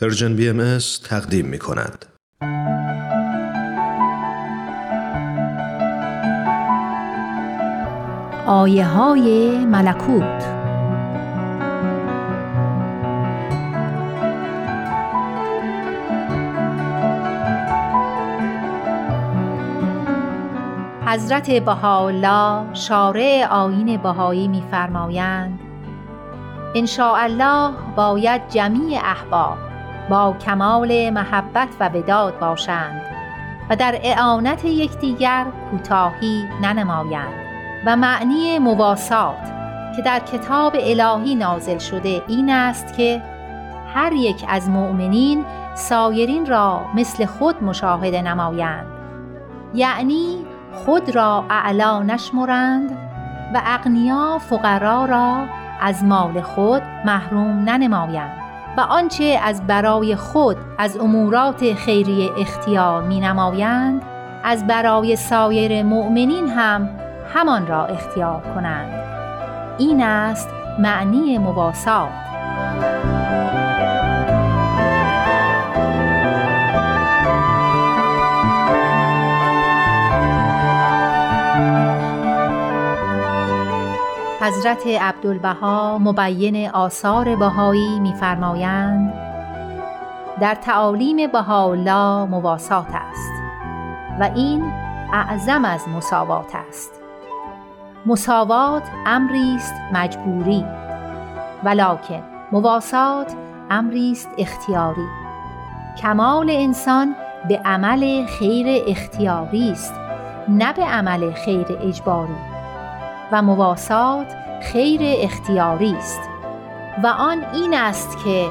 پرژن بی ام تقدیم می کند. آیه های ملکوت حضرت بهاءالله شارع آیین بهایی می‌فرمایند ان الله باید جمیع احباب با کمال محبت و وداد باشند و در اعانت یکدیگر کوتاهی ننمایند و معنی مواسات که در کتاب الهی نازل شده این است که هر یک از مؤمنین سایرین را مثل خود مشاهده نمایند. یعنی خود را اعلا نشمرند و اغنیا فقرا را از مال خود محروم ننمایند. و آنچه از برای خود از امورات خیری اختیار می نمایند از برای سایر مؤمنین هم همان را اختیار کنند. این است معنی مواسات حضرت عبدالبها مبین آثار بهایی می‌فرمایند در تعالیم بهاءالله مواسات است و این اعظم از مساوات است. مساوات امری است مجبوری ولکن مواسات امری است اختیاری. کمال انسان به عمل خیر اختیاری است نه به عمل خیر اجباری. و مواسات خیر اختیاری است. و آن این است که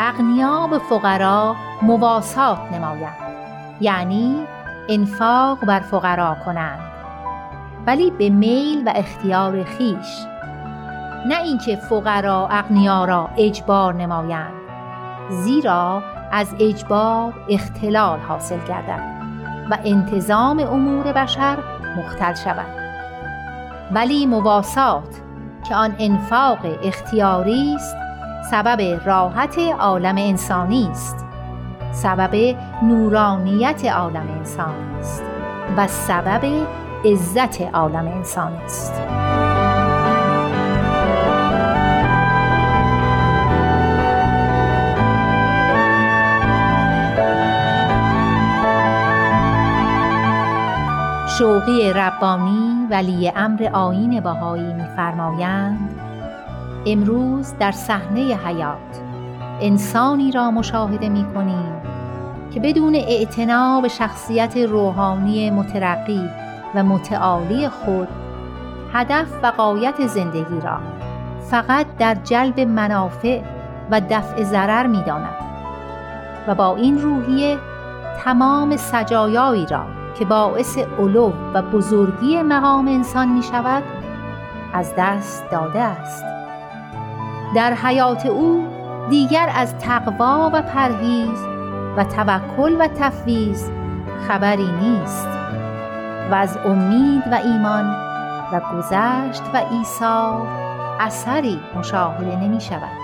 اغنیا به فقرا مواسات نمایند. یعنی انفاق بر فقرا کنند. ولی به میل و اختیار خیش. نه اینکه فقرا اغنیا را اجبار نمایند زیرا از اجبار اختلال حاصل گردد و انتظام امور بشر مختل شود. ولی مواسات که آن انفاق اختیاری است سبب راحت عالم انسانی است سبب نورانیت عالم انسانی است و سبب عزت عالم انسانی است. شوقی ربانی ولی امر آین بهایی می‌فرمایند. امروز در صحنه حیات انسانی را مشاهده می‌کنیم که بدون اعتنا به شخصیت روحانی مترقی و متعالی خود هدف و قایت زندگی را فقط در جلب منافع و دفع ضرر می‌داند و با این روحیه تمام سجایایی را که باعث علو و بزرگی مقام انسان می شود از دست داده است. در حیات او دیگر از تقوا و پرهیز و توکل و تفویض خبری نیست. و از امید و ایمان و گذشت و ایثار اثری مشاهده نمی شود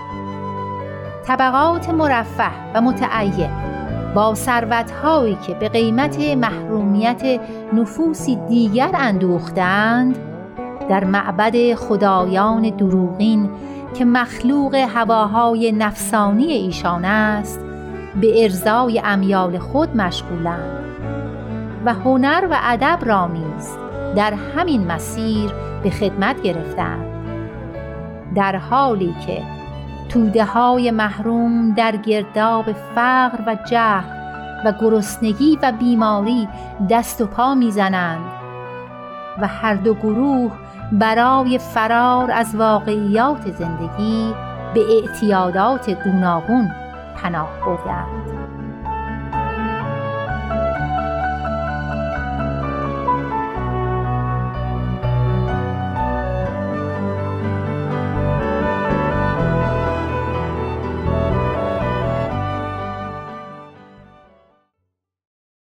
طبقات مرفه و متعین با ثروتهایی که به قیمت محرومیت نفوسی دیگر اندوختند در معبد خدایان دروغین که مخلوق هواهای نفسانی ایشان است به ارزای امیال خود مشغولند و هنر و ادب را نیز در همین مسیر به خدمت گرفتند. در حالی که توده های محروم در گرداب فقر و جهل و گرسنگی و بیماری دست و پا می‌زنند و هر دو گروه برای فرار از واقعیات زندگی به اعتیادات گوناگون پناه بردند